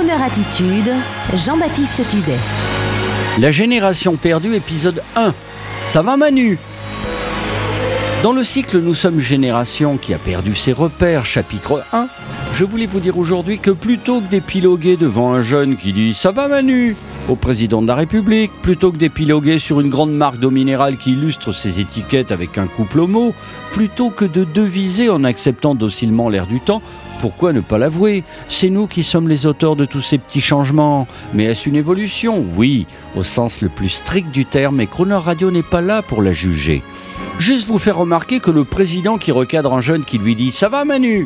Crooner Attitude, Jean-Baptiste Tuzet. La génération perdue, épisode 1. Ça va Manu? Dans le cycle Nous sommes génération qui a perdu ses repères, chapitre 1, je voulais vous dire aujourd'hui que plutôt que d'épiloguer devant un jeune qui dit Ça va Manu? au président de la République, plutôt que d'épiloguer sur une grande marque d'eau minérale qui illustre ses étiquettes avec un couple homo, plutôt que de deviser en acceptant docilement l'air du temps, pourquoi ne pas l'avouer? C'est nous qui sommes les auteurs de tous ces petits changements. Mais est-ce une évolution? Oui, au sens le plus strict du terme, et Croner Radio n'est pas là pour la juger. Juste vous faire remarquer que le président qui recadre un jeune qui lui dit ⁇ Ça va Manu ?⁇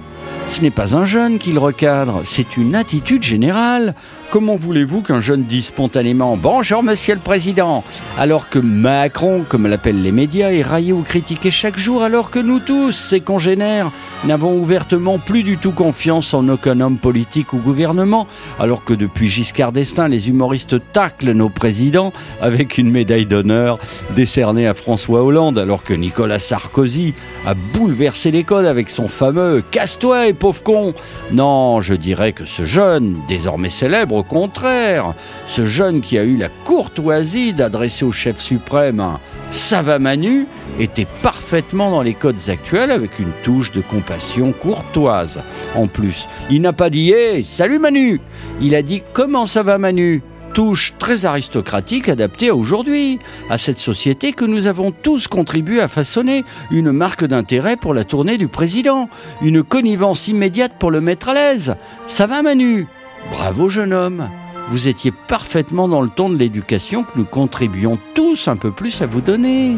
ce n'est pas un jeune qui le recadre, c'est une attitude générale. Comment voulez-vous qu'un jeune dise spontanément Bonjour Monsieur le Président alors que Macron, comme l'appellent les médias, est raillé ou critiqué chaque jour alors que nous tous, ses congénères, n'avons ouvertement plus du tout confiance en aucun homme politique ou gouvernement, alors que depuis Giscard d'Estaing, les humoristes taclent nos présidents avec une médaille d'honneur décernée à François Hollande, alors que Nicolas Sarkozy a bouleversé les codes avec son fameux Casse-toi et pauvre con. Non, je dirais que ce jeune, désormais célèbre, contraire, ce jeune qui a eu la courtoisie d'adresser au chef suprême un Ça va Manu était parfaitement dans les codes actuels avec une touche de compassion courtoise. En plus, il n'a pas dit Hé, salut Manu! Il a dit Comment ça va Manu? Touche très aristocratique adaptée à aujourd'hui, à cette société que nous avons tous contribué à façonner, une marque d'intérêt pour la tournée du président, une connivence immédiate pour le mettre à l'aise. Ça va Manu? Bravo jeune homme Vous étiez parfaitement dans le ton de l'éducation que nous contribuons tous un peu plus à vous donner.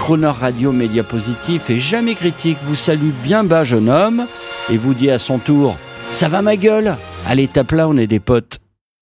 Croner Radio Média Positif et jamais critique vous salue bien bas jeune homme et vous dit à son tour Ça va ma gueule? Allez tape là, on est des potes.